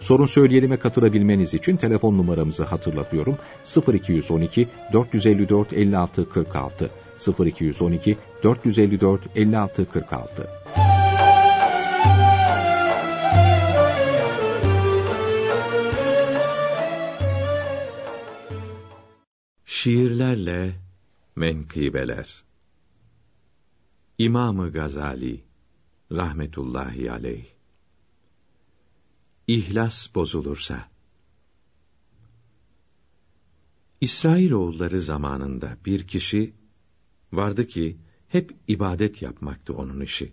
Sorun söyleyelime katılabilmeniz için telefon numaramızı hatırlatıyorum. 0212 454 56 46 0212 454 56 46 Şiirlerle menkıbeler. İmamı Gazali rahmetullahi aleyh İhlas bozulursa İsrailoğulları zamanında bir kişi vardı ki hep ibadet yapmaktı onun işi.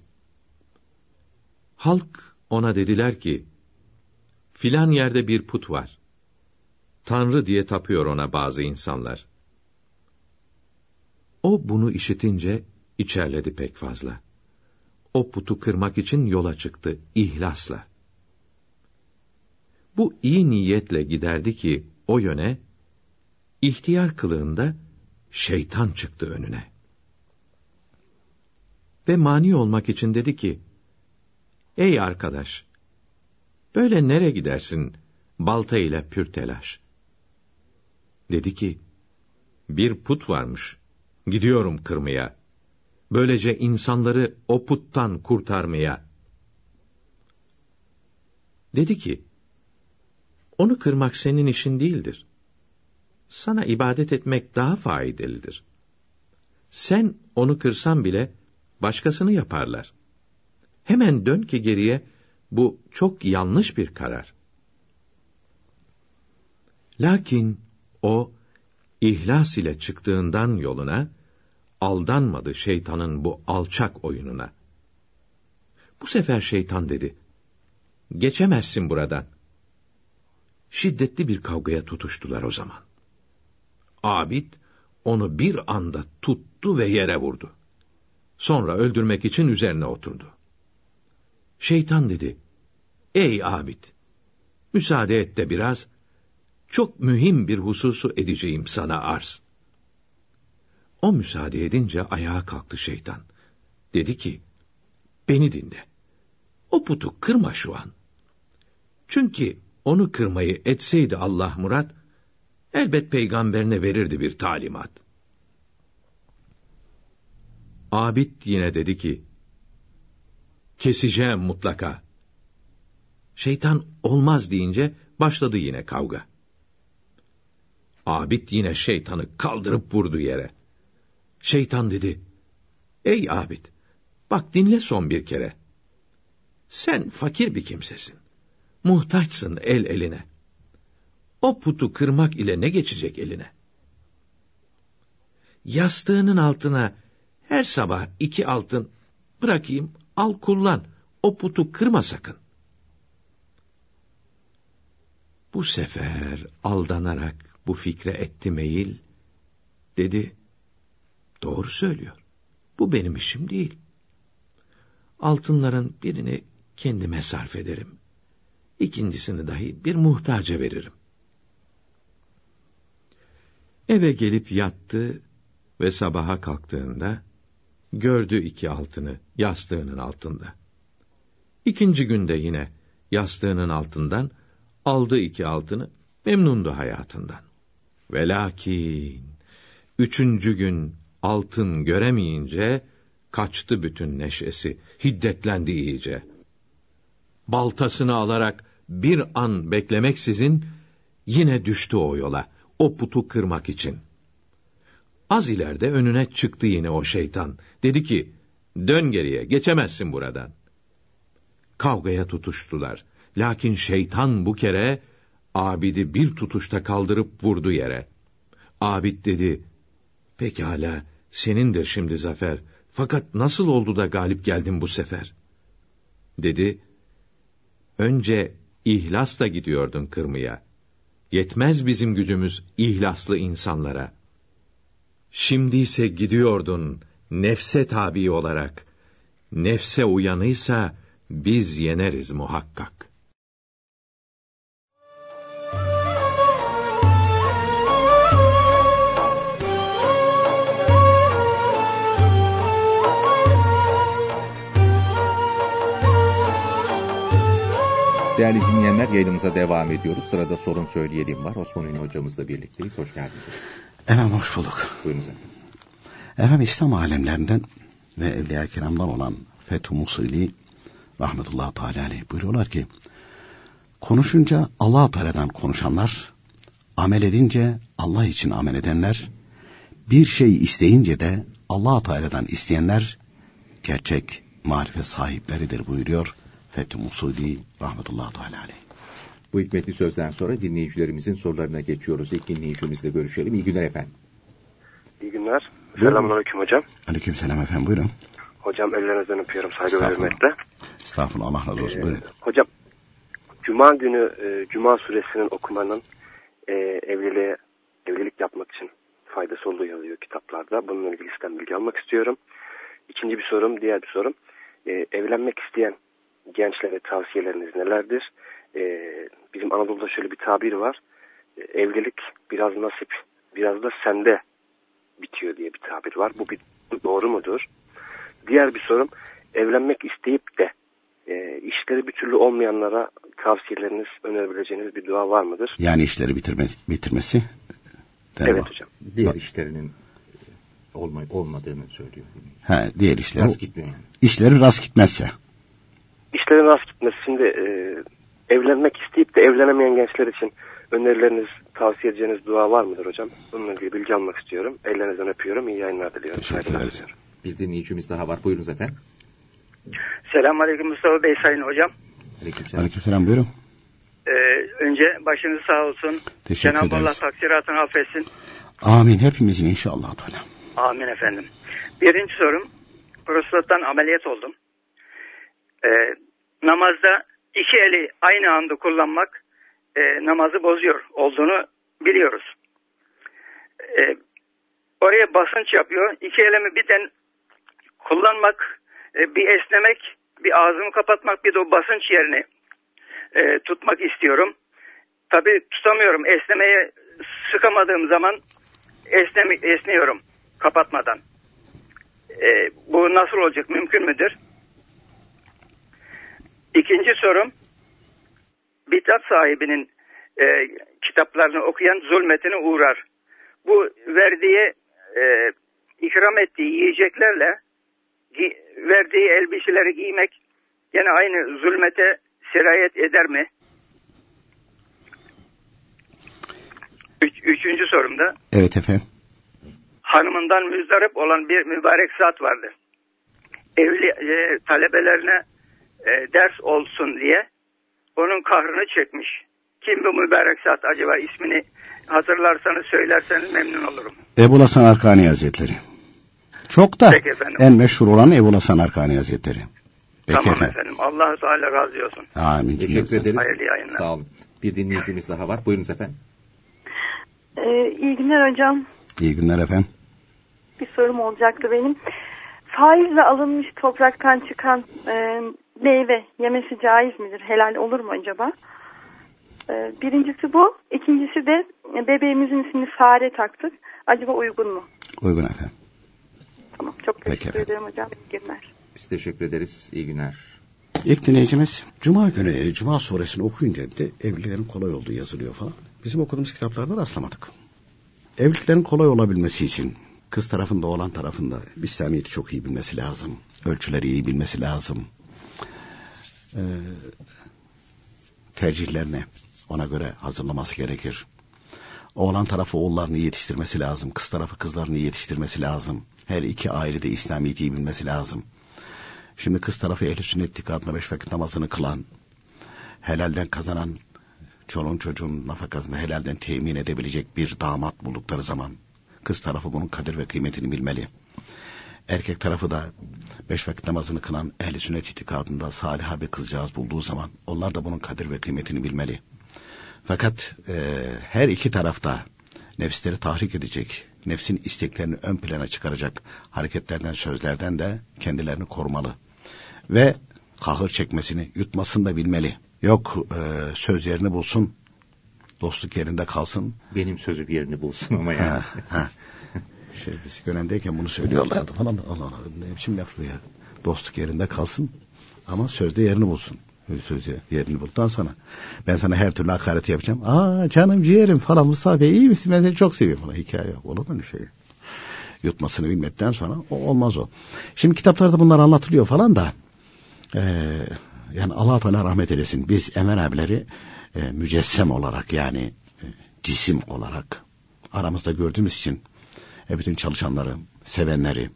Halk ona dediler ki, filan yerde bir put var. Tanrı diye tapıyor ona bazı insanlar. O bunu işitince içerledi pek fazla. O putu kırmak için yola çıktı ihlasla. Bu iyi niyetle giderdi ki o yöne ihtiyar kılığında şeytan çıktı önüne. Ve mani olmak için dedi ki: Ey arkadaş, böyle nere gidersin balta ile pür telaş? Dedi ki: Bir put varmış. Gidiyorum kırmaya. Böylece insanları o puttan kurtarmaya. Dedi ki: Onu kırmak senin işin değildir. Sana ibadet etmek daha faydalıdır. Sen onu kırsan bile başkasını yaparlar. Hemen dön ki geriye bu çok yanlış bir karar. Lakin o ihlas ile çıktığından yoluna aldanmadı şeytanın bu alçak oyununa. Bu sefer şeytan dedi: Geçemezsin buradan. Şiddetli bir kavgaya tutuştular o zaman. Abid onu bir anda tuttu ve yere vurdu. Sonra öldürmek için üzerine oturdu. Şeytan dedi, Ey Abid! Müsaade et de biraz, çok mühim bir hususu edeceğim sana arz. O müsaade edince ayağa kalktı şeytan. Dedi ki, beni dinle. O putu kırma şu an. Çünkü onu kırmayı etseydi Allah murat, elbet peygamberine verirdi bir talimat. Abid yine dedi ki, keseceğim mutlaka. Şeytan olmaz deyince başladı yine kavga. Abid yine şeytanı kaldırıp vurdu yere. Şeytan dedi, Ey Abid, bak dinle son bir kere. Sen fakir bir kimsesin. Muhtaçsın el eline. O putu kırmak ile ne geçecek eline? Yastığının altına her sabah iki altın bırakayım, al kullan. O putu kırma sakın. Bu sefer aldanarak bu fikre etti meyil, dedi, doğru söylüyor. Bu benim işim değil. Altınların birini kendime sarf ederim. İkincisini dahi bir muhtaca veririm. Eve gelip yattı ve sabaha kalktığında gördü iki altını yastığının altında. İkinci günde yine yastığının altından aldı iki altını memnundu hayatından. Ve lakin üçüncü gün altın göremeyince kaçtı bütün neşesi, hiddetlendi iyice. Baltasını alarak bir an beklemeksizin yine düştü o yola, o putu kırmak için. Az ileride önüne çıktı yine o şeytan. Dedi ki, dön geriye, geçemezsin buradan. Kavgaya tutuştular. Lakin şeytan bu kere, Abid'i bir tutuşta kaldırıp vurdu yere. Abid dedi, pekala, senindir şimdi zafer. Fakat nasıl oldu da galip geldin bu sefer? Dedi, önce ihlasla gidiyordun kırmaya. Yetmez bizim gücümüz ihlaslı insanlara. Şimdi ise gidiyordun nefse tabi olarak. Nefse uyanıysa biz yeneriz muhakkak. Dinleyenler yayınımıza devam ediyoruz. Sırada sorun söyleyelim var. Osman Ünlü hocamızla birlikteyiz. Hoş geldiniz. Efendim hoş bulduk. Buyurunuz efendim. Efendim İslam alemlerinden ve Evliya Kiram'dan olan Fethu Musili rahmetullahi teala aleyh buyuruyorlar ki konuşunca allah Teala'dan konuşanlar amel edince Allah için amel edenler bir şey isteyince de allah Teala'dan isteyenler gerçek marifet sahipleridir buyuruyor Fethi Musuli rahmetullahi teala aleyh. Bu hikmetli sözden sonra dinleyicilerimizin sorularına geçiyoruz. İlk dinleyicimizle görüşelim. İyi günler efendim. İyi günler. Selamünaleyküm hocam. Aleyküm selam efendim buyurun. Hocam ellerinizden öpüyorum saygı ve Estağfurullah. hürmetle. Estağfurullah Allah razı olsun Ee, buyurun. hocam Cuma günü e, Cuma suresinin okumanın e, evliliğe evlilik yapmak için faydası olduğu yazıyor kitaplarda. Bununla ilgili sizden bilgi almak istiyorum. İkinci bir sorum, diğer bir sorum. E, evlenmek isteyen gençlere tavsiyeleriniz nelerdir? E, bizim Anadolu'da şöyle bir tabir var. E, evlilik biraz nasip, biraz da sende bitiyor diye bir tabir var. Bu bir bu doğru mudur? Diğer bir sorum, evlenmek isteyip de e, işleri bir türlü olmayanlara tavsiyeleriniz, önerebileceğiniz bir dua var mıdır? Yani işleri bitirmesi, bitirmesi. der Evet hocam. Diğer işlerinin e, olma, olmadığını söylüyor. Ha, diğer işleri. Nasıl gitmiyor yani? İşleri rast gitmezse. İşlerin rast gitmesi şimdi e, evlenmek isteyip de evlenemeyen gençler için önerileriniz, tavsiye edeceğiniz dua var mıdır hocam? Bununla ilgili bilgi almak istiyorum. Ellerinizden öpüyorum. İyi yayınlar diliyorum. Teşekkür ederiz. Bir dinleyicimiz daha var. Buyurunuz efendim. Selamünaleyküm Mustafa Bey Sayın Hocam. Aleykümselam. Aleykümselam buyurun. Ee, önce başınız sağ olsun. Teşekkür Cenab-ı Allah taksiratını affetsin. Amin hepimizin inşallah. Teala. Amin efendim. Birinci sorum. Prostattan ameliyat oldum. Ee, namazda iki eli aynı anda kullanmak e, namazı bozuyor olduğunu biliyoruz. Ee, oraya basınç yapıyor. İki elimi birden kullanmak, e, bir esnemek, bir ağzımı kapatmak, bir de o basınç yerini e, tutmak istiyorum. Tabii tutamıyorum. Esnemeye sıkamadığım zaman esnemi, esniyorum kapatmadan. E, bu nasıl olacak? Mümkün müdür? İkinci sorum bidat sahibinin e, kitaplarını okuyan zulmetine uğrar. Bu verdiği e, ikram ettiği yiyeceklerle gi- verdiği elbiseleri giymek yine aynı zulmete sirayet eder mi? Üç, üçüncü sorumda Evet efendim. hanımından müzdarip olan bir mübarek zat vardı. Evli e, talebelerine e, ders olsun diye onun kahrını çekmiş. Kim bu mübarek zat acaba ismini hatırlarsanız söylerseniz memnun olurum. Ebu Hasan Arkani Hazretleri. Çok da Peki efendim. en meşhur olan Ebu Hasan Arkani Hazretleri. Peki tamam efendim. efendim. Allah Teala razı olsun. Amin. Teşekkür ederiz. Hayırlı yayınlar. Sağ olun. Bir dinleyicimiz daha var. Buyurunuz efendim. Ee, iyi günler hocam. İyi günler efendim. Bir sorum olacaktı benim. Faizle alınmış topraktan çıkan e, meyve yemesi caiz midir? Helal olur mu acaba? Ee, birincisi bu. İkincisi de bebeğimizin ismini fare taktık. Acaba uygun mu? Uygun efendim. Tamam. Çok Peki teşekkür efendim. ederim hocam. İyi günler. Biz teşekkür ederiz. İyi günler. İlk dinleyicimiz Cuma günü e, Cuma suresini okuyunca bir de evliliklerin kolay olduğu yazılıyor falan. Bizim okuduğumuz kitaplarda rastlamadık. Evliliklerin kolay olabilmesi için kız tarafında oğlan tarafında İslamiyet'i çok iyi bilmesi lazım. Ölçüleri iyi bilmesi lazım. Ee, tercihlerini ona göre hazırlaması gerekir. Oğlan tarafı oğullarını yetiştirmesi lazım. Kız tarafı kızlarını yetiştirmesi lazım. Her iki aile de İslamiyet'i bilmesi lazım. Şimdi kız tarafı ehl-i sünnet itikadına beş vakit namazını kılan, helalden kazanan, çoluğun çocuğun nafakasını helalden temin edebilecek bir damat buldukları zaman, kız tarafı bunun kadir ve kıymetini bilmeli. Erkek tarafı da beş vakit namazını kılan ehli sünnet itikadında salih bir kızcağız bulduğu zaman onlar da bunun kadir ve kıymetini bilmeli. Fakat e, her iki tarafta nefsleri tahrik edecek, nefsin isteklerini ön plana çıkaracak hareketlerden, sözlerden de kendilerini korumalı. Ve kahır çekmesini, yutmasını da bilmeli. Yok e, söz yerini bulsun, dostluk yerinde kalsın. Benim sözüm yerini bulsun ama yani. Ha, ha. Şey, biz Gönen'deyken bunu söylüyorlardı falan. Allah Allah ne biçim laf ya. Dostluk yerinde kalsın ama sözde yerini bulsun. Sözü yerini bulduktan sonra ben sana her türlü hakaret yapacağım. Aa canım ciğerim falan Mustafa iyi misin? Ben seni çok seviyorum falan. Hikaye yok. Olur mu şey? Yutmasını bilmekten sonra o, olmaz o. Şimdi kitaplarda bunlar anlatılıyor falan da e, yani Allah Teala rahmet eylesin. Biz Emel abileri e, mücessem olarak yani e, cisim olarak aramızda gördüğümüz için e, bütün çalışanları, sevenleri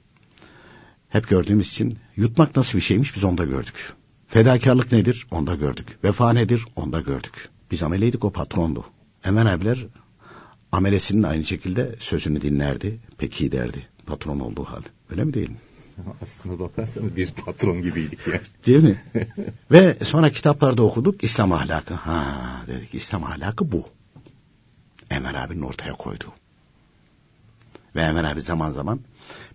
hep gördüğümüz için yutmak nasıl bir şeymiş biz onda gördük. Fedakarlık nedir? Onda gördük. Vefa nedir? Onda gördük. Biz ameleydik o patrondu. Hemen abiler amelesinin aynı şekilde sözünü dinlerdi. Peki derdi. Patron olduğu hal. Öyle mi değil mi? Aslında bakarsanız biz patron gibiydik ya. Değil mi? Ve sonra kitaplarda okuduk İslam ahlakı. Ha dedik İslam ahlakı bu. Emel abinin ortaya koydu. Ve Emel abi zaman zaman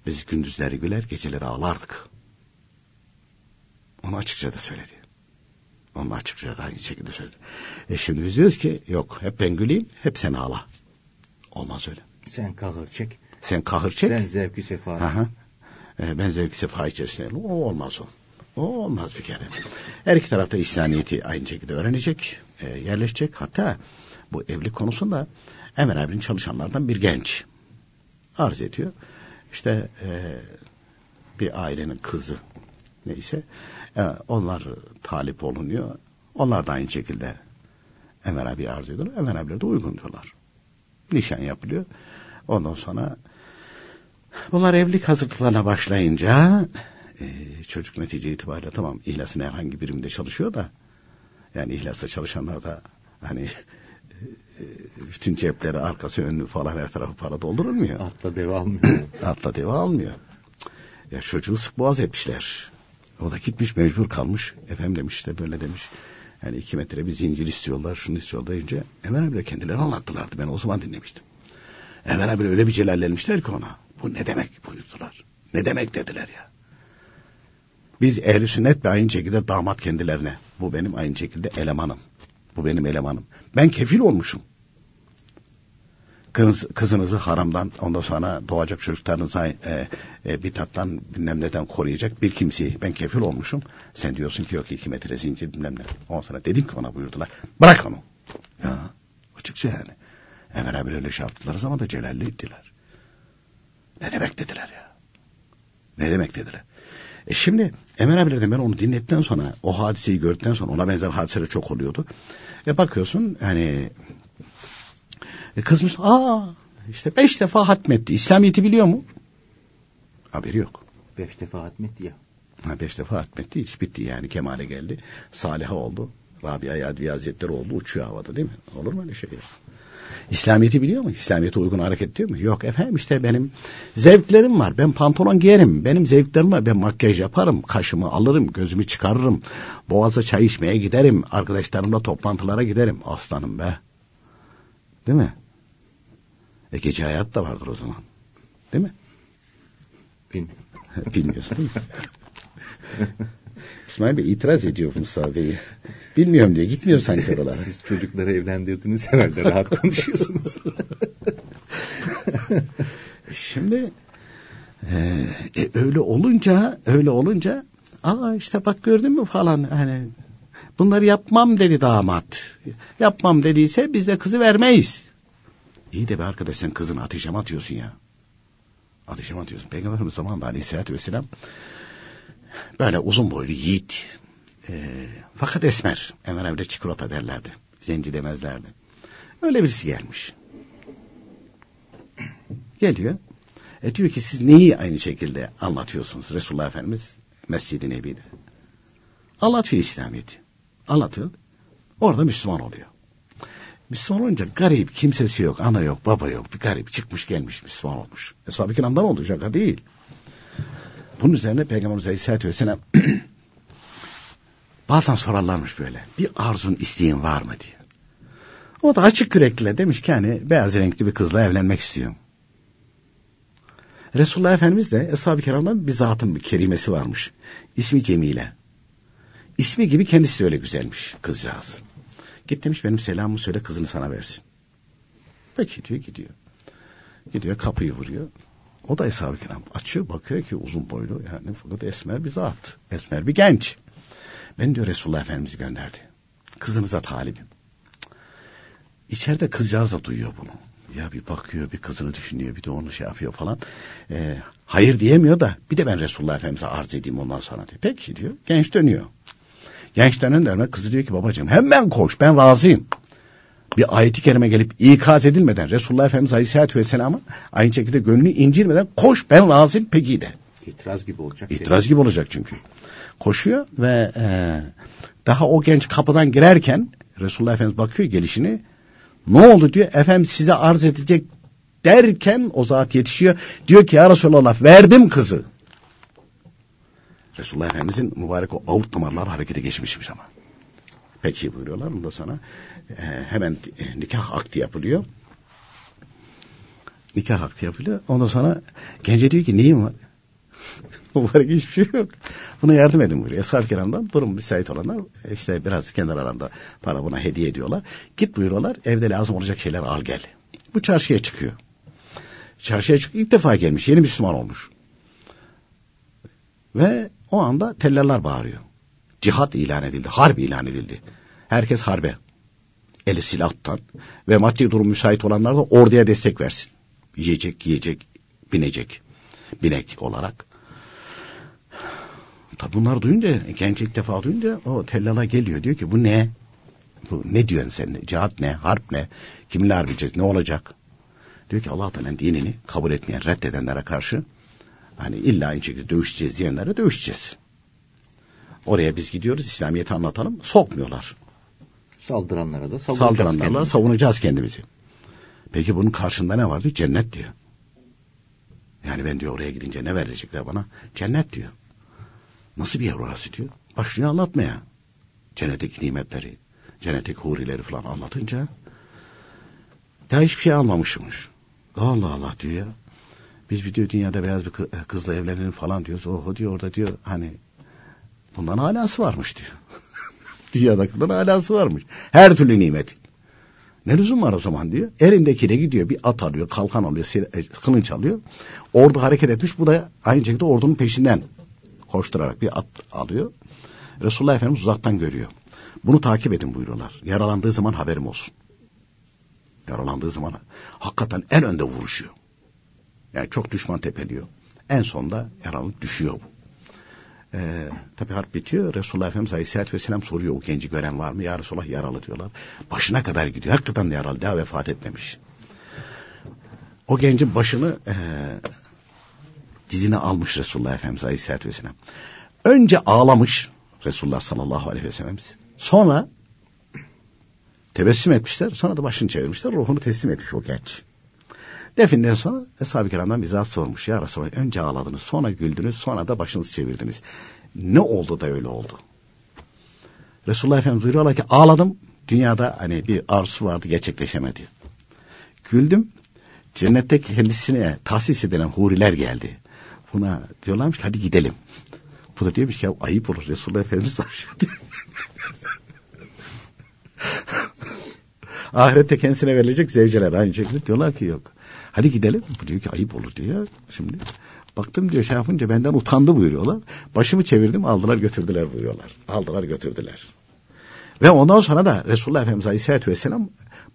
biz gündüzleri güler geceleri ağlardık. Onu açıkça da söyledi. Onu açıkça da aynı şekilde söyledi. E şimdi biz diyoruz ki yok hep ben güleyim hep sen ağla. Olmaz öyle. Sen kahır çek. Sen kahır çek. Ben zevki sefa. Aha. E, ben zevki sefa içerisinde. O olmaz o. O olmaz bir kere. Her iki tarafta İslamiyet'i aynı şekilde öğrenecek, e, yerleşecek. Hatta bu evlilik konusunda Emir abinin çalışanlardan bir genç arz ediyor. İşte e, bir ailenin kızı neyse e, onlar talip olunuyor. Onlar da aynı şekilde Ömer abi arz ediyorlar. Ömer abiler de uygun diyorlar. Nişan yapılıyor. Ondan sonra bunlar evlilik hazırlıklarına başlayınca e, çocuk netice itibariyle tamam ihlasın herhangi biriminde çalışıyor da yani ihlasta çalışanlar da hani bütün cepleri arkası önlü falan her tarafı para doldurulmuyor. Atla deve almıyor. Atla deve almıyor. Ya çocuğu sık boğaz etmişler. O da gitmiş mecbur kalmış. Efendim demiş işte böyle demiş. Yani iki metre bir zincir istiyorlar, şunu istiyorlar deyince Ömer abiyle kendileri anlattılardı. Ben o zaman dinlemiştim. Ömer abi öyle bir celallenmişler ki ona. Bu ne demek buyurdular. Ne demek dediler ya. Biz ehli sünnet ve aynı şekilde damat kendilerine. Bu benim aynı şekilde elemanım. Bu benim elemanım. Ben kefil olmuşum kız, kızınızı haramdan ondan sonra doğacak çocuklarınıza e, e, bitattan bilmem neden koruyacak bir kimseyi ben kefil olmuşum. Sen diyorsun ki yok iki metre zincir bilmem ne. Ondan sonra dedim ki ona buyurdular. Bırak onu. Ya açıkça yani. Emir abi öyle şey yaptılar zaman da celalli. Ne demek dediler ya. Ne demek dediler. E şimdi Emir abilerden ben onu dinledikten sonra o hadiseyi gördükten sonra ona benzer hadiseler çok oluyordu. E bakıyorsun hani e kızmış aa işte beş defa hatmetti. İslamiyet'i biliyor mu? Haberi yok. Beş defa hatmetti ya. Ha, beş defa hatmetti hiç bitti yani kemale geldi. Saliha oldu. Rabia Yadvi Hazretleri oldu uçuyor havada değil mi? Olur mu öyle şey? İslamiyet'i biliyor mu? İslamiyet'e uygun hareket ediyor mu? Yok efendim işte benim zevklerim var. Ben pantolon giyerim. Benim zevklerim var. Ben makyaj yaparım. Kaşımı alırım. Gözümü çıkarırım. Boğaz'a çay içmeye giderim. Arkadaşlarımla toplantılara giderim. Aslanım be. Değil mi? E gece hayat da vardır o zaman. Değil mi? Bilmiyorum. Bilmiyorsun değil mi? İsmail Bey itiraz ediyor Mustafa Bey'i. Bilmiyorum diye gitmiyor sanki oralara. Siz çocukları evlendirdiniz herhalde rahat konuşuyorsunuz. Şimdi e, e, öyle olunca öyle olunca aa işte bak gördün mü falan hani bunları yapmam dedi damat. Yapmam dediyse biz de kızı vermeyiz. İyi de be arkadaş sen kızını ateşe mi atıyorsun ya? Ateşe mi atıyorsun? Peygamberimiz zamanında aleyhissalatü vesselam böyle uzun boylu yiğit e, fakat esmer. Emir evde çikolata derlerdi. Zenci demezlerdi. Öyle birisi gelmiş. Geliyor. E diyor ki siz neyi aynı şekilde anlatıyorsunuz Resulullah Efendimiz Mescid-i Nebi'de. Anlatıyor İslamiyet'i. Anlatıyor. Orada Müslüman oluyor. Müslüman olunca garip kimsesi yok, ana yok, baba yok. Bir garip çıkmış gelmiş Müslüman olmuş. E, Sabi Kinan'dan oldu şaka değil. Bunun üzerine Peygamberimiz Aleyhisselatü Vesselam bazen sorarlarmış böyle. Bir arzun isteğin var mı diye. O da açık yürekliyle demiş ki hani beyaz renkli bir kızla evlenmek istiyorum. Resulullah Efendimiz de Eshab-ı Kiram'dan bir zatın bir kerimesi varmış. İsmi Cemile. İsmi gibi kendisi de öyle güzelmiş kızcağız. Git demiş benim selamımı söyle kızını sana versin. Peki diyor gidiyor. Gidiyor kapıyı vuruyor. O da Eshab-ı Kiram. Açıyor bakıyor ki uzun boylu yani fakat esmer bir zat. Esmer bir genç. Ben diyor Resulullah Efendimiz gönderdi. Kızınıza talibim. İçeride kızcağız da duyuyor bunu. Ya bir bakıyor bir kızını düşünüyor bir de onu şey yapıyor falan. Ee, hayır diyemiyor da bir de ben Resulullah Efendimiz'e arz edeyim ondan sonra diyor. Peki diyor. Genç dönüyor. Genç dönen kızı diyor ki babacığım hemen koş ben razıyım. Bir ayeti kerime gelip ikaz edilmeden Resulullah Efendimiz Aleyhisselatü Vesselam'a aynı şekilde gönlünü incirmeden koş ben razıyım peki de. İtiraz gibi olacak. İtiraz gibi olacak çünkü. Koşuyor ve e, daha o genç kapıdan girerken Resulullah Efendimiz bakıyor gelişini ne oldu diyor. Efendim size arz edecek derken o zat yetişiyor. Diyor ki ya Resulallah verdim kızı. Resulullah Efendimizin mübarek o avut damarlar harekete geçmişmiş ama. Peki buyuruyorlar. Ondan sonra e, hemen e, nikah akti yapılıyor. Nikah akti yapılıyor. Ondan sonra gence diyor ki neyim var? Mübarek hiçbir şey yok. Buna yardım edin buyuruyor. Eshab-ı kiramdan durum müsait olanlar işte biraz kenar aranda para buna hediye ediyorlar. Git buyuruyorlar evde lazım olacak şeyler al gel. Bu çarşıya çıkıyor. Çarşıya çıkıyor ilk defa gelmiş yeni Müslüman olmuş. Ve o anda tellerler bağırıyor. Cihat ilan edildi, harp ilan edildi. Herkes harbe. Eli silahtan ve maddi durum müsait olanlar da orduya destek versin. Yiyecek, yiyecek, binecek. Binek olarak. Tabi bunlar duyunca, genç ilk defa duyunca o tellala geliyor. Diyor ki bu ne? Bu ne diyorsun sen? Cihat ne? Harp ne? Kimle harp Ne olacak? Diyor ki Allah Teala'nın dinini kabul etmeyen, reddedenlere karşı hani illa aynı şekilde dövüşeceğiz diyenlere dövüşeceğiz. Oraya biz gidiyoruz İslamiyet'i anlatalım. Sokmuyorlar. Saldıranlara da savunacağız Saldıranlarla kendimizi. savunacağız kendimizi. Peki bunun karşında ne var diyor? Cennet diyor. Yani ben diyor oraya gidince ne verecekler bana? Cennet diyor. Nasıl bir yer orası diyor. Başlıyor anlatmaya. Cennetteki nimetleri, cennetteki hurileri falan anlatınca daha hiçbir şey almamışmış. Allah Allah diyor ya. Biz bir diyor dünyada beyaz bir kızla evlenelim falan diyoruz. Oho diyor orada diyor hani bundan alası varmış diyor. Dünyadakinden alası varmış. Her türlü nimet. Ne lüzum var o zaman diyor. Elindekiyle gidiyor bir at alıyor, kalkan alıyor, e, kılınç alıyor. Ordu hareket etmiş bu da aynı şekilde ordunun peşinden koşturarak bir at alıyor. Resulullah Efendimiz uzaktan görüyor. Bunu takip edin buyuruyorlar. Yaralandığı zaman haberim olsun. Yaralandığı zaman hakikaten en önde vuruşuyor. Yani çok düşman tepeliyor. En sonda yaralanıp düşüyor bu. Ee, tabi harp bitiyor. Resulullah Efendimiz Aleyhisselatü Vesselam soruyor o genci gören var mı? Ya Resulullah yaralı diyorlar. Başına kadar gidiyor. Hakikaten de yaralı. Daha vefat etmemiş. O gencin başını e, dizine almış Resulullah Efendimiz Aleyhisselatü Vesselam. Önce ağlamış Resulullah sallallahu aleyhi ve sellem. Sonra tebessüm etmişler. Sonra da başını çevirmişler. Ruhunu teslim etmiş o genç. Definden sonra Eshab-ı Kiram'dan bize sormuş. Ya Resulallah önce ağladınız, sonra güldünüz, sonra da başınızı çevirdiniz. Ne oldu da öyle oldu? Resulullah Efendimiz buyuruyorlar ki ağladım. Dünyada hani bir arzu vardı gerçekleşemedi. Güldüm. Cennette kendisine tahsis edilen huriler geldi. Buna diyorlarmış hadi gidelim. Bu da diyormuş ya ayıp olur Resulullah Efendimiz var Ahirette kendisine verilecek zevceler aynı şekilde diyorlar ki yok. Hadi gidelim. Bu diyor ki ayıp olur diyor. Şimdi baktım diyor şey yapınca benden utandı buyuruyorlar. Başımı çevirdim aldılar götürdüler buyuruyorlar. Aldılar götürdüler. Ve ondan sonra da Resulullah Efendimiz Aleyhisselatü Vesselam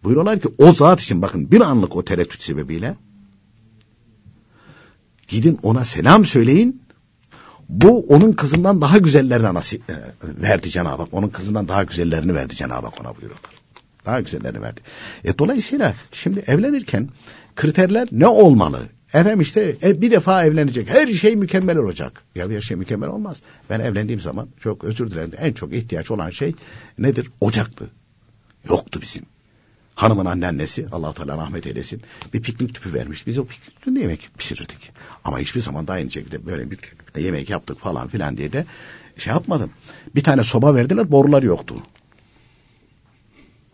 buyuruyorlar ki o zat için bakın bir anlık o tereddüt sebebiyle gidin ona selam söyleyin. Bu onun kızından daha güzellerini nasip e, verdi Cenab-ı Hak. Onun kızından daha güzellerini verdi Cenab-ı Hak ona buyuruyorlar. Daha güzellerini verdi. E, dolayısıyla şimdi evlenirken kriterler ne olmalı? Efendim işte e, bir defa evlenecek. Her şey mükemmel olacak. Ya bir şey mükemmel olmaz. Ben evlendiğim zaman çok özür dilerim. En çok ihtiyaç olan şey nedir? Ocaktı. Yoktu bizim. Hanımın anneannesi Allah Teala rahmet eylesin bir piknik tüpü vermiş. Biz o piknik tüpünde yemek pişirirdik. Ama hiçbir zaman da aynı şekilde böyle bir yemek yaptık falan filan diye de şey yapmadım. Bir tane soba verdiler borular yoktu.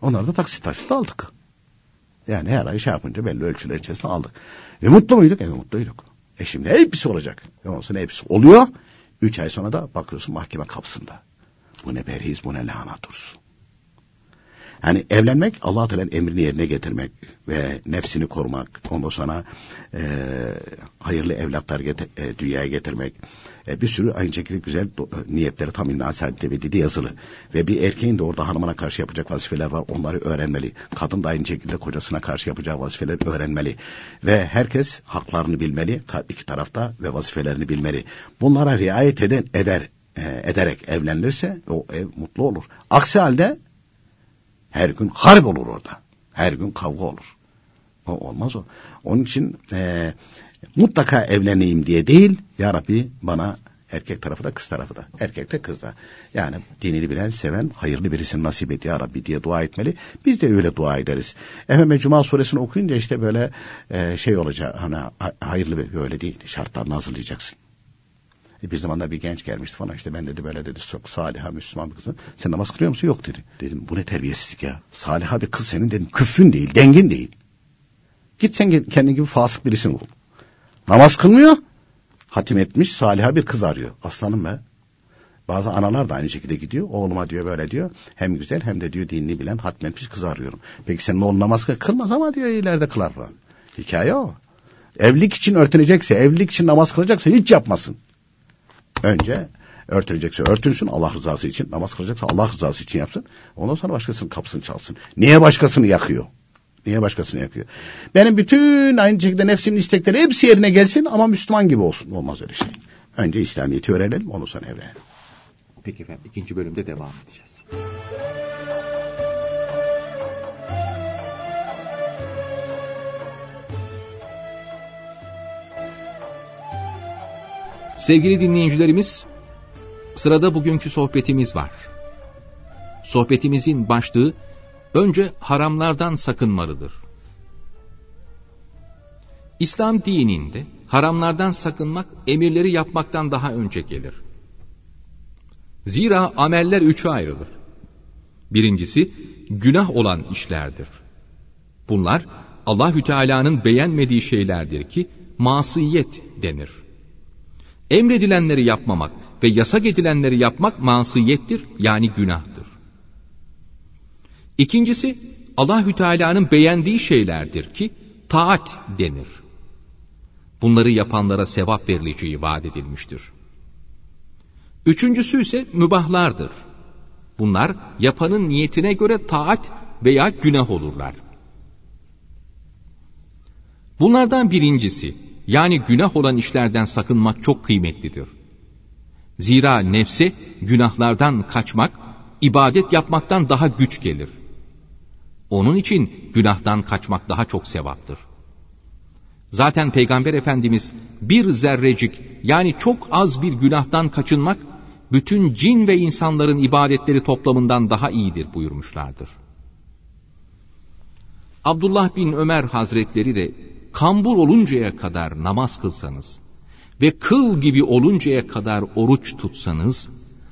Onları da taksit taksit aldık. Yani her ay şey yapınca belli ölçüler içerisinde aldık. Ve mutlu muyduk? Evet mutluyduk. E şimdi hepsi olacak. E olsun hepsi oluyor. Üç ay sonra da bakıyorsun mahkeme kapısında. Bu ne perhiz bu ne lanet dursun. Yani evlenmek Allah Teala'nın emrini yerine getirmek ve nefsini korumak, ondan sonra e, hayırlı evlatlar getir, e, dünyaya getirmek. E, bir sürü aynı şekilde güzel do, e, niyetleri tam İlna Saadet'te yazılı. Ve bir erkeğin de orada hanımına karşı yapacak vazifeler var. Onları öğrenmeli. Kadın da aynı şekilde kocasına karşı yapacağı vazifeleri öğrenmeli. Ve herkes haklarını bilmeli. iki tarafta ve vazifelerini bilmeli. Bunlara riayet eden eder e, ederek evlenirse o ev mutlu olur. Aksi halde her gün harp olur orada. Her gün kavga olur. O olmaz o. Onun için e, mutlaka evleneyim diye değil, Ya Rabbi bana erkek tarafı da kız tarafı da. Erkek de kız da. Yani dinini bilen, seven, hayırlı birisini nasip et ya Rabbi diye dua etmeli. Biz de öyle dua ederiz. Efendim Cuma suresini okuyunca işte böyle e, şey olacak. Hani hayırlı bir böyle değil. Şartlarını hazırlayacaksın. Bir zamanlar bir genç gelmişti falan işte ben dedi böyle dedi çok saliha Müslüman bir kızım. Sen namaz kılıyor musun? Yok dedi. Dedim bu ne terbiyesizlik ya. Saliha bir kız senin dedim küffün değil dengin değil. Git sen kendin gibi fasık birisini bul. Namaz kılmıyor. Hatim etmiş saliha bir kız arıyor. Aslanım be. Bazı analar da aynı şekilde gidiyor. Oğluma diyor böyle diyor. Hem güzel hem de diyor dinini bilen hatmetmiş kız arıyorum. Peki senin oğlun namaz kılmaz ama diyor ileride kılar falan. Hikaye o. Evlilik için örtünecekse, evlilik için namaz kılacaksa hiç yapmasın. Önce örtülecekse örtünsün Allah rızası için. Namaz kılacaksa Allah rızası için yapsın. Ondan sonra başkasının kapısını çalsın. Niye başkasını yakıyor? Niye başkasını yakıyor? Benim bütün aynı şekilde nefsimin istekleri hepsi yerine gelsin ama Müslüman gibi olsun. Olmaz öyle şey. Önce İslamiyet'i öğrenelim ondan sonra evlenelim. Peki efendim ikinci bölümde devam edeceğiz. Sevgili dinleyicilerimiz, sırada bugünkü sohbetimiz var. Sohbetimizin başlığı, önce haramlardan sakınmalıdır. İslam dininde haramlardan sakınmak emirleri yapmaktan daha önce gelir. Zira ameller üçe ayrılır. Birincisi günah olan işlerdir. Bunlar Allahü Teala'nın beğenmediği şeylerdir ki masiyet denir. Emredilenleri yapmamak ve yasak edilenleri yapmak masiyettir yani günahtır. İkincisi Allahü Teala'nın beğendiği şeylerdir ki taat denir. Bunları yapanlara sevap verileceği vaat edilmiştir. Üçüncüsü ise mübahlardır. Bunlar yapanın niyetine göre taat veya günah olurlar. Bunlardan birincisi yani günah olan işlerden sakınmak çok kıymetlidir. Zira nefse günahlardan kaçmak, ibadet yapmaktan daha güç gelir. Onun için günahtan kaçmak daha çok sevaptır. Zaten Peygamber Efendimiz bir zerrecik yani çok az bir günahtan kaçınmak, bütün cin ve insanların ibadetleri toplamından daha iyidir buyurmuşlardır. Abdullah bin Ömer Hazretleri de kambur oluncaya kadar namaz kılsanız ve kıl gibi oluncaya kadar oruç tutsanız,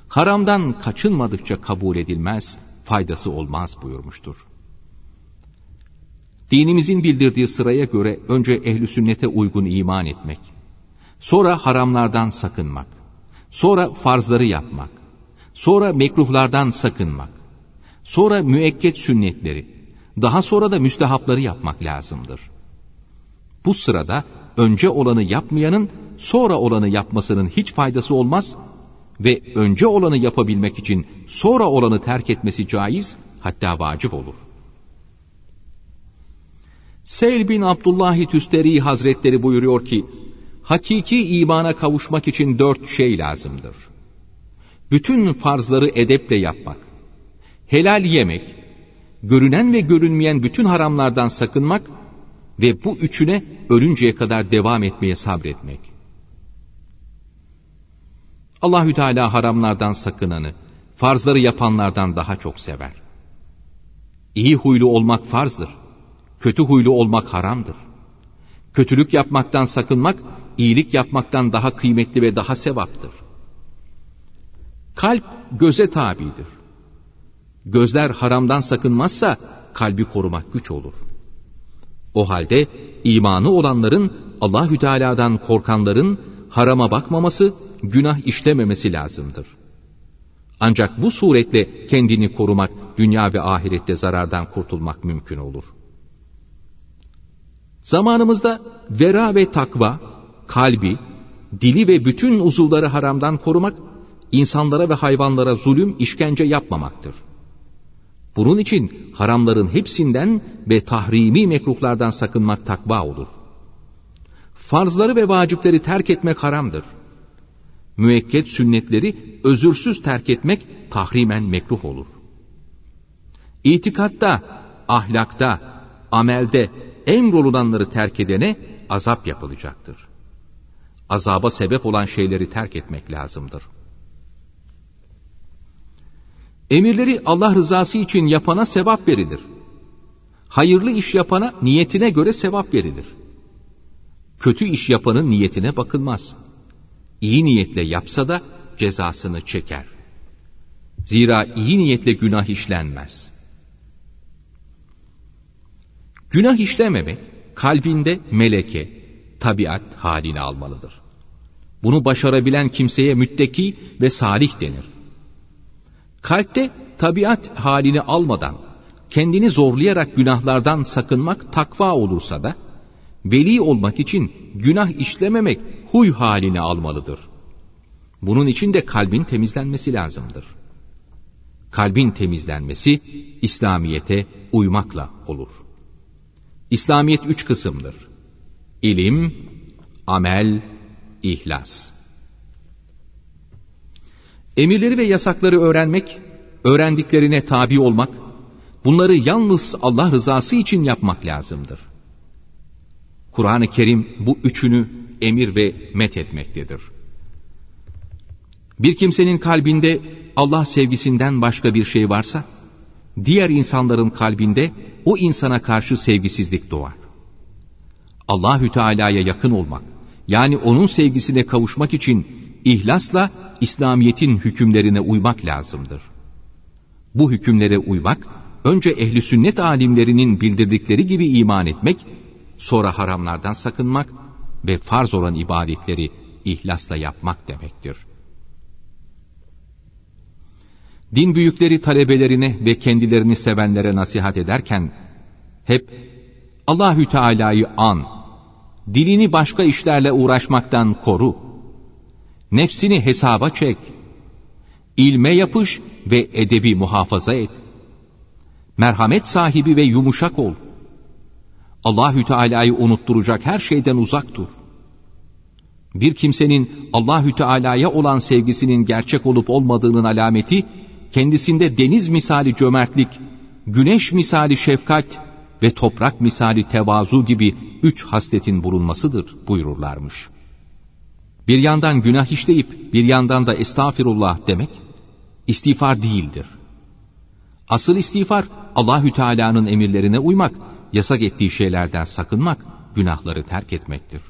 haramdan kaçınmadıkça kabul edilmez, faydası olmaz buyurmuştur. Dinimizin bildirdiği sıraya göre önce ehli sünnete uygun iman etmek, sonra haramlardan sakınmak, sonra farzları yapmak, sonra mekruhlardan sakınmak, sonra müekket sünnetleri, daha sonra da müstehapları yapmak lazımdır. Bu sırada önce olanı yapmayanın sonra olanı yapmasının hiç faydası olmaz ve önce olanı yapabilmek için sonra olanı terk etmesi caiz hatta vacip olur. Seyl bin Abdullah Tüsteri Hazretleri buyuruyor ki, hakiki imana kavuşmak için dört şey lazımdır. Bütün farzları edeple yapmak, helal yemek, görünen ve görünmeyen bütün haramlardan sakınmak ve bu üçüne ölünceye kadar devam etmeye sabretmek. Allahü Teala haramlardan sakınanı, farzları yapanlardan daha çok sever. İyi huylu olmak farzdır. Kötü huylu olmak haramdır. Kötülük yapmaktan sakınmak, iyilik yapmaktan daha kıymetli ve daha sevaptır. Kalp göze tabidir. Gözler haramdan sakınmazsa kalbi korumak güç olur. O halde imanı olanların Allahü Teala'dan korkanların harama bakmaması, günah işlememesi lazımdır. Ancak bu suretle kendini korumak, dünya ve ahirette zarardan kurtulmak mümkün olur. Zamanımızda vera ve takva, kalbi, dili ve bütün uzuvları haramdan korumak, insanlara ve hayvanlara zulüm, işkence yapmamaktır. Bunun için haramların hepsinden ve tahrimi mekruhlardan sakınmak takva olur. Farzları ve vacipleri terk etmek haramdır. Müekket sünnetleri özürsüz terk etmek tahrimen mekruh olur. İtikatta, ahlakta, amelde emrolulanları terk edene azap yapılacaktır. Azaba sebep olan şeyleri terk etmek lazımdır. Emirleri Allah rızası için yapana sevap verilir. Hayırlı iş yapana niyetine göre sevap verilir. Kötü iş yapanın niyetine bakılmaz. İyi niyetle yapsa da cezasını çeker. Zira iyi niyetle günah işlenmez. Günah işlememek kalbinde meleke, tabiat halini almalıdır. Bunu başarabilen kimseye mütteki ve salih denir. Kalpte tabiat halini almadan, kendini zorlayarak günahlardan sakınmak takva olursa da, veli olmak için günah işlememek huy halini almalıdır. Bunun için de kalbin temizlenmesi lazımdır. Kalbin temizlenmesi İslamiyete uymakla olur. İslamiyet üç kısımdır. İlim, amel, ihlas. Emirleri ve yasakları öğrenmek, öğrendiklerine tabi olmak, bunları yalnız Allah rızası için yapmak lazımdır. Kur'an-ı Kerim bu üçünü emir ve met etmektedir. Bir kimsenin kalbinde Allah sevgisinden başka bir şey varsa, diğer insanların kalbinde o insana karşı sevgisizlik doğar. Allahü Teala'ya yakın olmak, yani onun sevgisine kavuşmak için ihlasla İslamiyet'in hükümlerine uymak lazımdır. Bu hükümlere uymak, önce ehli sünnet alimlerinin bildirdikleri gibi iman etmek, sonra haramlardan sakınmak ve farz olan ibadetleri ihlasla yapmak demektir. Din büyükleri talebelerine ve kendilerini sevenlere nasihat ederken hep Allahü Teala'yı an, dilini başka işlerle uğraşmaktan koru, nefsini hesaba çek, ilme yapış ve edebi muhafaza et. Merhamet sahibi ve yumuşak ol. Allahü Teala'yı unutturacak her şeyden uzak dur. Bir kimsenin Allahü Teala'ya olan sevgisinin gerçek olup olmadığının alameti kendisinde deniz misali cömertlik, güneş misali şefkat ve toprak misali tevazu gibi üç hasletin bulunmasıdır buyururlarmış. Bir yandan günah işleyip bir yandan da estağfirullah demek istiğfar değildir. Asıl istiğfar Allahü Teala'nın emirlerine uymak, yasak ettiği şeylerden sakınmak, günahları terk etmektir.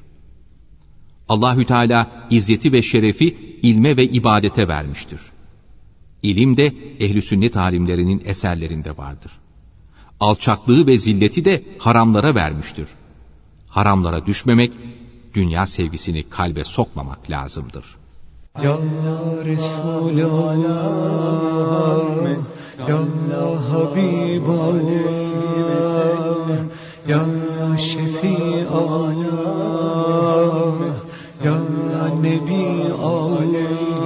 Allahü Teala izzeti ve şerefi ilme ve ibadete vermiştir. İlim de ehli sünnet alimlerinin eserlerinde vardır. Alçaklığı ve zilleti de haramlara vermiştir. Haramlara düşmemek, dünya sevgisini kalbe sokmamak lazımdır. Ya Resulallah, Ya Habiballah, Ya Ya Nebi Allah,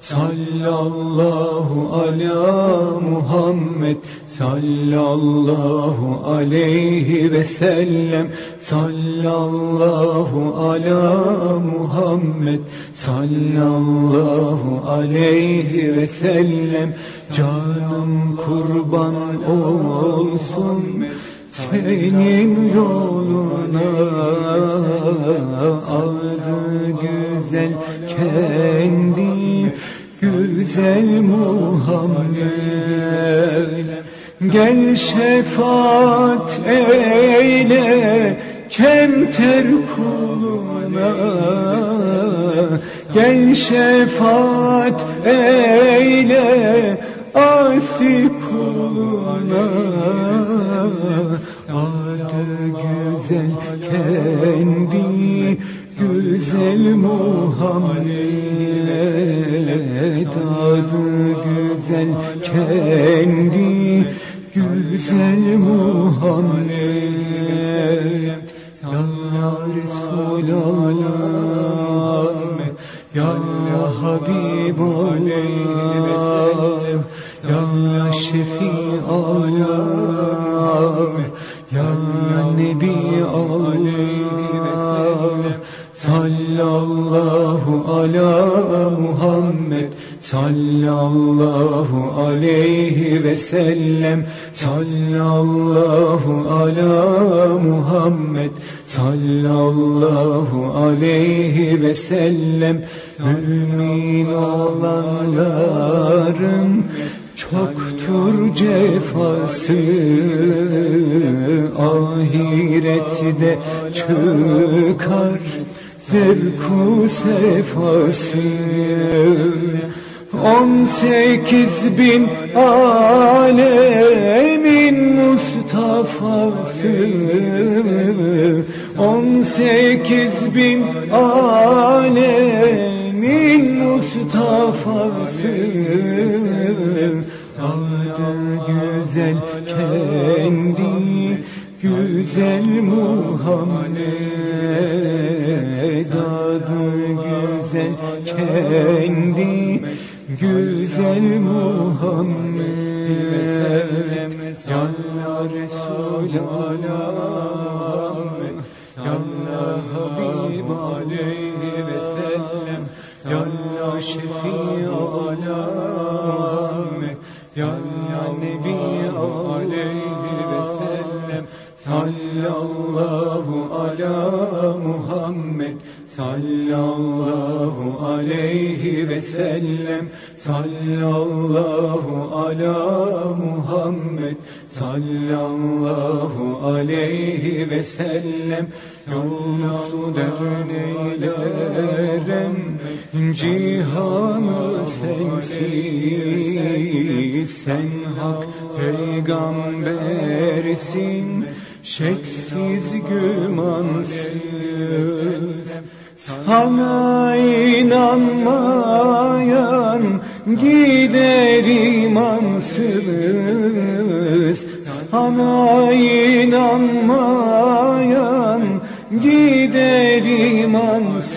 sallallahu ala Muhammed sallallahu aleyhi ve sellem. Sallallahu ala Muhammed sallallahu aleyhi ve sellem. Canım kurban olsun senin yoluna. Adı güzel kendi güzel Muhammed Gel şefaat eyle kemter kuluna. Gel şefaat eyle asi kuluna. Adı güzel kendi güzel Muhammed Adı güzel kendi. Güzel Muhammed Ya Resulallah Ya Habiballah Ya Şefiallah Ya ala Muhammed Sallallahu aleyhi ve sellem. Sallallahu ala Muhammed Sallallahu aleyhi ve sellem. Mümin olanların Çoktur cefası. Ahirette çıkar zevku sefası. On sekiz bin alemin Mustafa'sı. On sekiz bin alemin Mustafa'sı. Adı güzel kendi güzel Muhammed Adı güzel kendi güzel Muhammed. Ya Resulallah sellem Sallallahu ala Muhammed Sallallahu aleyhi ve sellem. Yolunu derneylerem Cihanı sensiz. Sen hak peygambersin Şeksiz gümansız Sana inanmayan gider imansız Sana inanmayan gider imansız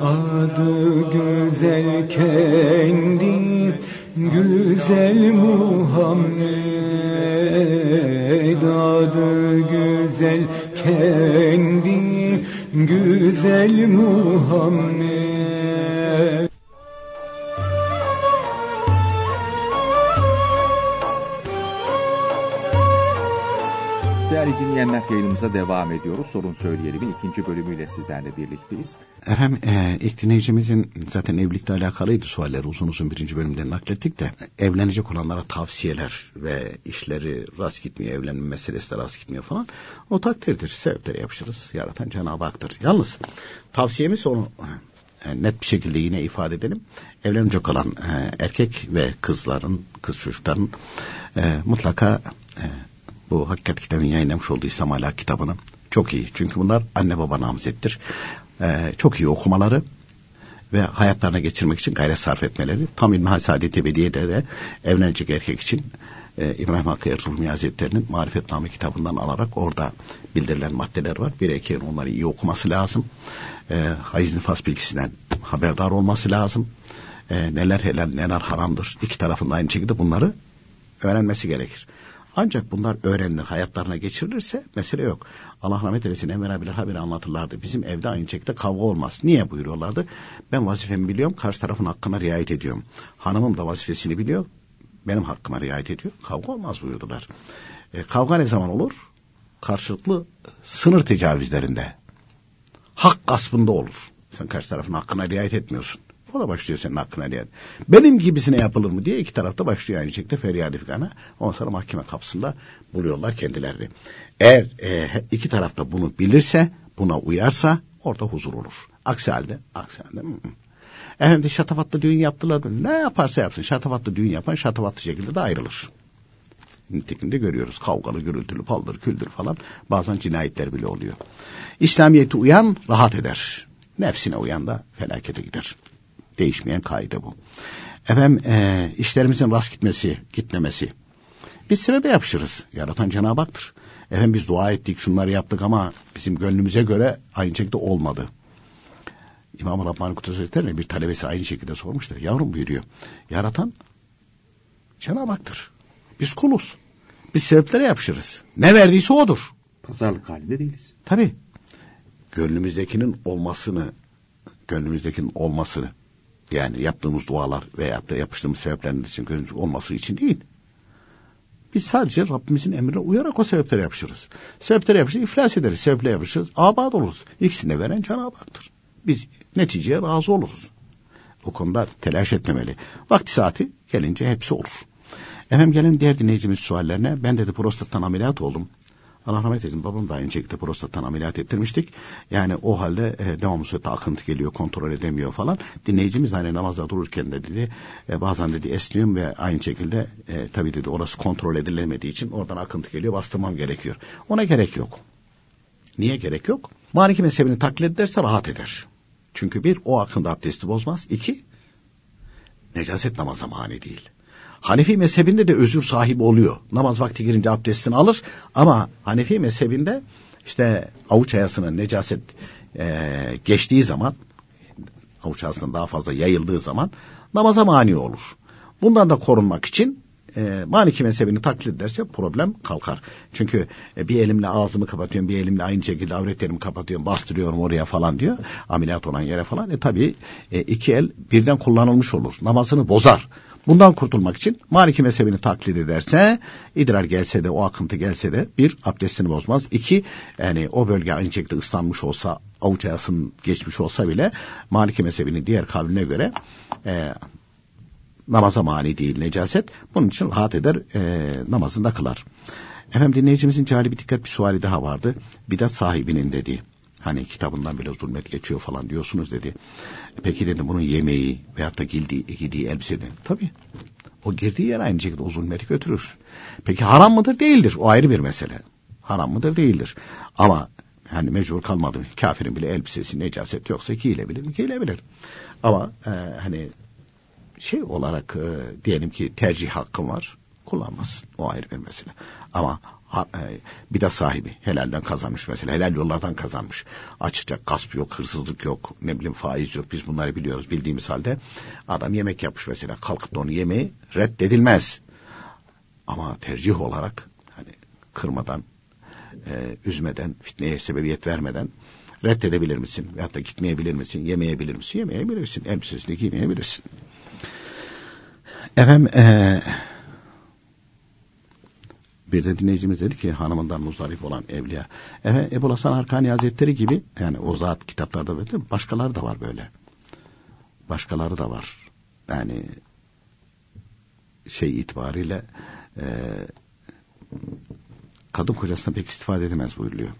Adı güzel kendi güzel Muhammed. Adı güzel kendi güzel Muhammed yayınımıza devam ediyoruz. Sorun Söyleyelim'in ikinci bölümüyle sizlerle birlikteyiz. Efendim e, ilk dinleyicimizin zaten evlilikle alakalıydı sualleri uzun uzun birinci bölümden naklettik de evlenecek olanlara tavsiyeler ve işleri rast gitmiyor evlenme meselesi de rast gitmiyor falan o takdirdir sebepleri yapışırız yaratan Cenab-ı Hak'tır. Yalnız tavsiyemiz onu e, net bir şekilde yine ifade edelim. Evlenecek olan e, erkek ve kızların, kız çocukların e, mutlaka e, bu Hakikat kitabının yayınlamış olduğu İslam Ahlak kitabını çok iyi. Çünkü bunlar anne baba namzettir. Ee, çok iyi okumaları ve hayatlarına geçirmek için gayret sarf etmeleri. Tam İlmihal Saadet Ebediye'de de evlenecek erkek için e, İbrahim Hakkı Erzurumi Hazretleri'nin Marifetname kitabından alarak orada bildirilen maddeler var. Bir erkeğin onları iyi okuması lazım. E, hayız nifas bilgisinden haberdar olması lazım. E, neler helal neler haramdır. İki tarafında aynı şekilde bunları öğrenmesi gerekir. Ancak bunlar öğrenilir, hayatlarına geçirilirse mesele yok. Allah rahmet eylesin Enver abiler haberi anlatırlardı. Bizim evde aynı şekilde kavga olmaz. Niye buyuruyorlardı? Ben vazifemi biliyorum, karşı tarafın hakkına riayet ediyorum. Hanımım da vazifesini biliyor, benim hakkıma riayet ediyor. Kavga olmaz buyurdular. E, kavga ne zaman olur? Karşılıklı sınır tecavüzlerinde. Hak gaspında olur. Sen karşı tarafın hakkına riayet etmiyorsun. O da başlıyor senin hakkına diye. Benim gibisine yapılır mı diye iki tarafta başlıyor aynı şekilde feryat figana. Ondan sonra mahkeme kapısında buluyorlar kendilerini. Eğer e, iki tarafta bunu bilirse, buna uyarsa orada huzur olur. Aksi halde, aksi halde. Hı hı. Şatafatlı düğün yaptılar. Ne yaparsa yapsın şatafatlı düğün yapan şatafatlı şekilde de ayrılır. Nitekim de görüyoruz. Kavgalı, gürültülü, paldır, küldür falan. Bazen cinayetler bile oluyor. İslamiyet'e uyan rahat eder. Nefsine uyan da felakete gider. Değişmeyen kaide bu. Efendim e, işlerimizin rast gitmesi, gitmemesi. Biz sebebe yapışırız. Yaratan Cenab-ı Hak'tır. Efendim biz dua ettik, şunları yaptık ama bizim gönlümüze göre aynı şekilde olmadı. İmam-ı Rabbani Kudüs Hazretleri'ne bir talebesi aynı şekilde sormuştur. Yavrum buyuruyor. Yaratan Cenab-ı Hak'tır. Biz kuluz. Biz sebeplere yapışırız. Ne verdiyse odur. Pazarlık halinde değiliz. Tabi. Gönlümüzdekinin olmasını, gönlümüzdekinin olmasını, yani yaptığımız dualar veya da yapıştığımız sebeplerin için olması için değil. Biz sadece Rabbimizin emrine uyarak o sebeplere yapışırız. Sebeplere yapışır, iflas ederiz. Sebeplere yapışırız, abad oluruz. İkisini veren Cenab-ı Hak'tır. Biz neticeye razı oluruz. O konuda telaş etmemeli. Vakti saati gelince hepsi olur. Efendim gelin diğer dinleyicimiz suallerine. Ben dedi prostattan ameliyat oldum. Allah rahmet eylesin babam da aynı şekilde prostattan ameliyat ettirmiştik. Yani o halde e, devamlı sürekli akıntı geliyor kontrol edemiyor falan. Dinleyicimiz hani namazda dururken de dedi e, bazen dedi esniyorum ve aynı şekilde e, tabii dedi orası kontrol edilemediği için oradan akıntı geliyor bastırmam gerekiyor. Ona gerek yok. Niye gerek yok? Maliki mezhebini taklit ederse rahat eder. Çünkü bir o akında abdesti bozmaz. İki necaset namaza mani değil. Hanefi mezhebinde de özür sahibi oluyor. Namaz vakti girince abdestini alır ama Hanefi mezhebinde işte avuç ayasının necaset e, geçtiği zaman avuç ayasının daha fazla yayıldığı zaman namaza mani olur. Bundan da korunmak için e, Maliki mezhebini taklit ederse problem kalkar. Çünkü e, bir elimle ağzımı kapatıyorum, bir elimle aynı şekilde avretlerimi kapatıyorum, bastırıyorum oraya falan diyor. Ameliyat olan yere falan. E tabi e, iki el birden kullanılmış olur. Namazını bozar. Bundan kurtulmak için Maliki mezhebini taklit ederse idrar gelse de o akıntı gelse de bir abdestini bozmaz. İki yani o bölge aynı şekilde ıslanmış olsa avuç ayasının geçmiş olsa bile Maliki mezhebinin diğer kavline göre e, namaza mani değil necaset. Bunun için rahat eder e, namazında kılar. Efendim dinleyicimizin cali bir dikkat bir suali daha vardı. Bidat sahibinin dediği. Hani kitabından bile zulmet geçiyor falan diyorsunuz dedi. Peki dedim bunun yemeği veyahut da giydiği, giydiği elbiseden. Tabii. O girdiği yer aynı şekilde o zulmeti götürür. Peki haram mıdır? Değildir. O ayrı bir mesele. Haram mıdır? Değildir. Ama hani mecbur kalmadı. Kafirin bile elbisesi necaset yoksa giyilebilir mi? Giyilebilir. Ama e, hani şey olarak e, diyelim ki tercih hakkım var. Kullanmazsın. O ayrı bir mesele. Ama bir de sahibi helalden kazanmış mesela. Helal yollardan kazanmış. Açıkça gasp yok, hırsızlık yok, ne bileyim faiz yok. Biz bunları biliyoruz bildiğimiz halde. Adam yemek yapmış mesela. Kalkıp da onu yemeği reddedilmez. Ama tercih olarak hani kırmadan, e, üzmeden, fitneye sebebiyet vermeden reddedebilir misin? Veyahut da gitmeyebilir misin? Yemeyebilir misin? Yemeyebilirsin. Elbisesini giymeyebilirsin. Efendim e, bir de dinleyicimiz dedi ki hanımından muzdarip olan evliya. Efendim Ebu Hasan Arkani Hazretleri gibi yani o zat kitaplarda böyle başkaları da var böyle. Başkaları da var. Yani şey itibariyle e, kadın kocasına pek istifade edemez buyuruyor.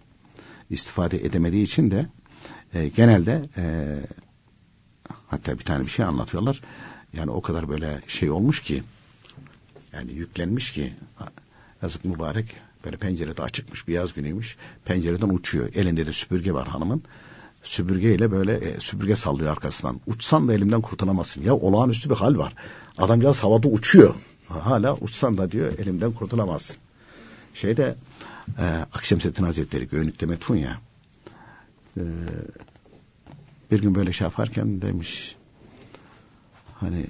İstifade edemediği için de e, genelde e, hatta bir tane bir şey anlatıyorlar. Yani o kadar böyle şey olmuş ki yani yüklenmiş ki yazık mübarek. Böyle pencerede açıkmış bir yaz günüymüş. Pencereden uçuyor. Elinde de süpürge var hanımın. Süpürgeyle böyle e, süpürge sallıyor arkasından. Uçsan da elimden kurtulamazsın. Ya olağanüstü bir hal var. Adamcağız havada uçuyor. Hala uçsan da diyor elimden kurtulamazsın. Şeyde e, Akşemseddin Hazretleri Göynük'te metfun ya. E, bir gün böyle şey yaparken demiş hani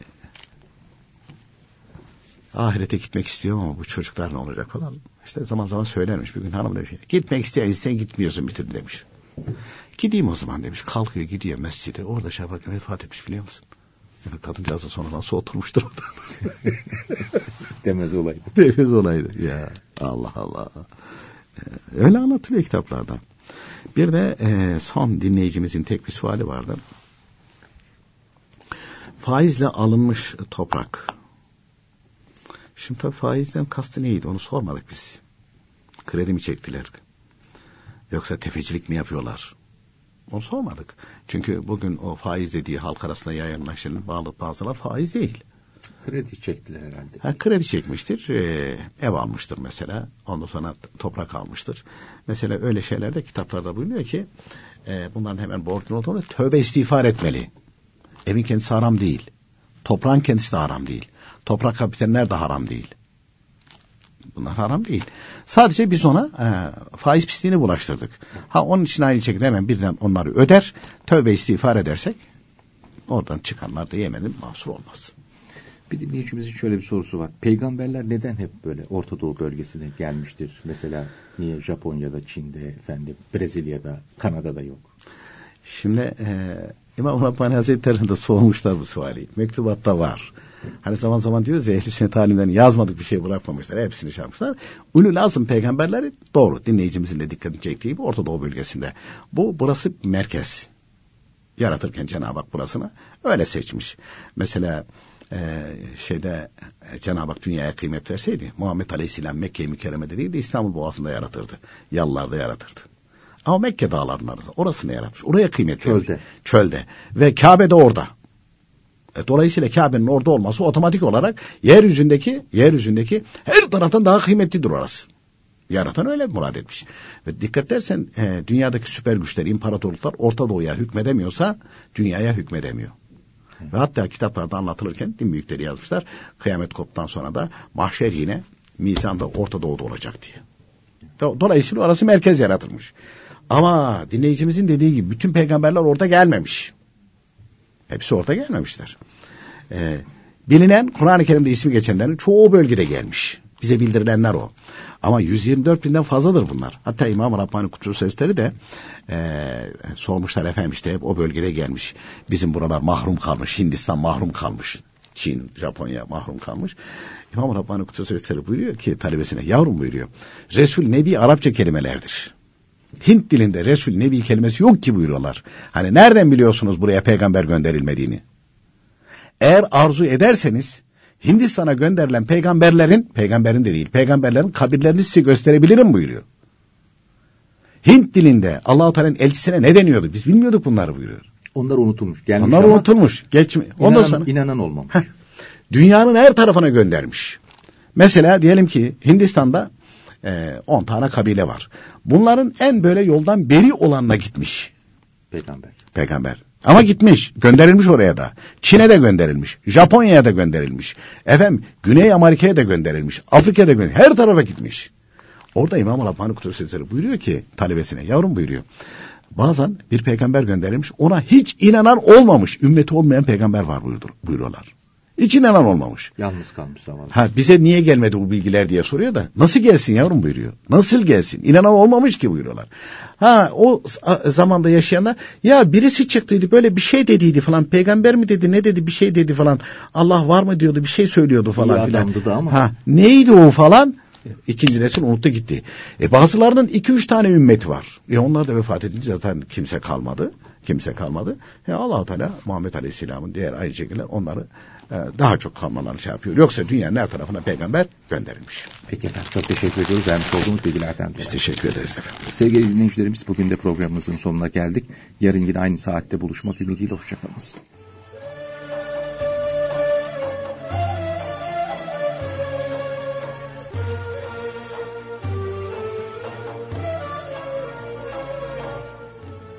ahirete gitmek istiyorum ama bu çocuklar ne olacak falan. İşte zaman zaman söylermiş bir gün hanım demiş. Gitmek isteyen sen gitmiyorsun bitir demiş. Gideyim o zaman demiş. Kalkıyor gidiyor mescide. Orada şey yaparken vefat etmiş biliyor musun? Yani kadıncağız da sonra nasıl oturmuştur orada. Demez olaydı. Demez olaydı. Ya Allah Allah. Ee, öyle anlatılıyor kitaplarda. Bir de e, son dinleyicimizin tek bir suali vardı. faizle alınmış toprak. Şimdi tabii faizden kastı neydi onu sormadık biz. Kredi mi çektiler? Yoksa tefecilik mi yapıyorlar? Onu sormadık. Çünkü bugün o faiz dediği halk arasında yayınlaşan bağlı bazılar faiz değil. Kredi çektiler herhalde. Ha, kredi çekmiştir, e, ev almıştır mesela, ondan sonra toprak almıştır. Mesela öyle şeylerde kitaplarda bulunuyor ki, e, bunların hemen borcun olduğunu tövbe istiğfar etmeli. Evin kendisi haram değil, toprağın kendisi de haram değil, toprak kapitenler de haram değil. Bunlar haram değil. Sadece biz ona e, faiz pisliğini bulaştırdık. Ha onun için aynı şekilde hemen birden onları öder, tövbe istiğfar edersek, oradan çıkanlar da yemenin mahsur olmaz. Bir dinleyicimizin şöyle bir sorusu var. Peygamberler neden hep böyle Orta Doğu bölgesine gelmiştir? Mesela niye Japonya'da, Çin'de, efendim Brezilya'da, Kanada'da yok? Şimdi e, İmam Rabbani Hazretleri'nde sormuşlar bu suali. Mektubatta var. Hani zaman zaman diyoruz ya ehl sünnet talimlerini yazmadık bir şey bırakmamışlar. Hepsini şey yapmışlar. Ulul lazım peygamberleri doğru. Dinleyicimizin de dikkatini çektiği gibi Orta Doğu bölgesinde. Bu burası merkez. Yaratırken Cenab-ı Hak burasını öyle seçmiş. Mesela e, şeyde e, Cenab-ı Hak dünyaya kıymet verseydi Muhammed Aleyhisselam Mekke-i Mükerreme'de değil de İstanbul Boğazı'nda yaratırdı. Yallarda yaratırdı. Ama Mekke dağlarının arasında orasını yaratmış. Oraya kıymet Çölde. vermiş. Çölde. Ve Kabe de orada. E, dolayısıyla Kabe'nin orada olması otomatik olarak yeryüzündeki yeryüzündeki her taraftan daha kıymetlidir orası. Yaratan öyle murad etmiş. Ve dikkat dersen e, dünyadaki süper güçler, imparatorluklar Orta Doğu'ya hükmedemiyorsa dünyaya hükmedemiyor. Ve hatta kitaplarda anlatılırken din büyükleri yazmışlar. Kıyamet koptan sonra da mahşer yine mizanda Orta Doğu'da olacak diye. Dolayısıyla orası merkez yaratılmış. Ama dinleyicimizin dediği gibi bütün peygamberler orada gelmemiş. Hepsi orada gelmemişler. Ee, bilinen Kur'an-ı Kerim'de ismi geçenlerin çoğu bölgede gelmiş. Bize bildirilenler o. Ama 124 binden fazladır bunlar. Hatta İmam Rabbani Kutubu Sesleri de e, sormuşlar efendim işte hep o bölgede gelmiş. Bizim buralar mahrum kalmış. Hindistan mahrum kalmış. Çin, Japonya mahrum kalmış. İmam Rabbani Kutubu Sesleri buyuruyor ki talebesine yavrum buyuruyor. Resul Nebi Arapça kelimelerdir. Hint dilinde Resul Nebi kelimesi yok ki buyuruyorlar. Hani nereden biliyorsunuz buraya peygamber gönderilmediğini? Eğer arzu ederseniz Hindistan'a gönderilen peygamberlerin, peygamberin de değil, peygamberlerin kabirlerini size gösterebilirim buyuruyor. Hint dilinde Allahu Teala'nın elçisine ne deniyordu? Biz bilmiyorduk bunları buyuruyor. Onlar unutulmuş. Gelmiş Onlar ama unutulmuş. Geçmi. inanan, Ondan sonra inanan olmamış. Heh. dünyanın her tarafına göndermiş. Mesela diyelim ki Hindistan'da 10 e, tane kabile var. Bunların en böyle yoldan beri olanına gitmiş. Peygamber. Peygamber. Ama gitmiş, gönderilmiş oraya da. Çin'e de gönderilmiş, Japonya'ya da gönderilmiş. Efendim, Güney Amerika'ya da gönderilmiş, Afrika'ya da gönderilmiş, her tarafa gitmiş. Orada İmam-ı Rabbani Sesleri buyuruyor ki talebesine, yavrum buyuruyor. Bazen bir peygamber gönderilmiş, ona hiç inanan olmamış, ümmeti olmayan peygamber var buyurdur, buyuruyorlar. Hiç inanan olmamış. Yalnız kalmış zavallı. Ha, bize niye gelmedi bu bilgiler diye soruyor da nasıl gelsin yavrum buyuruyor. Nasıl gelsin? İnanan olmamış ki buyuruyorlar. Ha o zamanda yaşayanlar ya birisi çıktıydı böyle bir şey dediydi falan peygamber mi dedi ne dedi bir şey dedi falan Allah var mı diyordu bir şey söylüyordu falan İyi filan. da ama. Ha, neydi o falan? İkinci nesil unuttu gitti. E bazılarının iki üç tane ümmeti var. E onlar da vefat edince zaten kimse kalmadı. Kimse kalmadı. E allah Teala Muhammed Aleyhisselam'ın diğer ayrı şekilde onları daha çok kalmalarını şey yapıyor. Yoksa dünyanın her tarafına peygamber gönderilmiş. Peki efendim çok teşekkür ediyoruz. Vermiş olduğunuz bilgilerden dolayı. Biz teşekkür ederiz efendim. Sevgili dinleyicilerimiz bugün de programımızın sonuna geldik. Yarın yine aynı saatte buluşmak ümidiyle hoşçakalınız.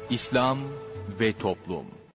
İslam ve Toplum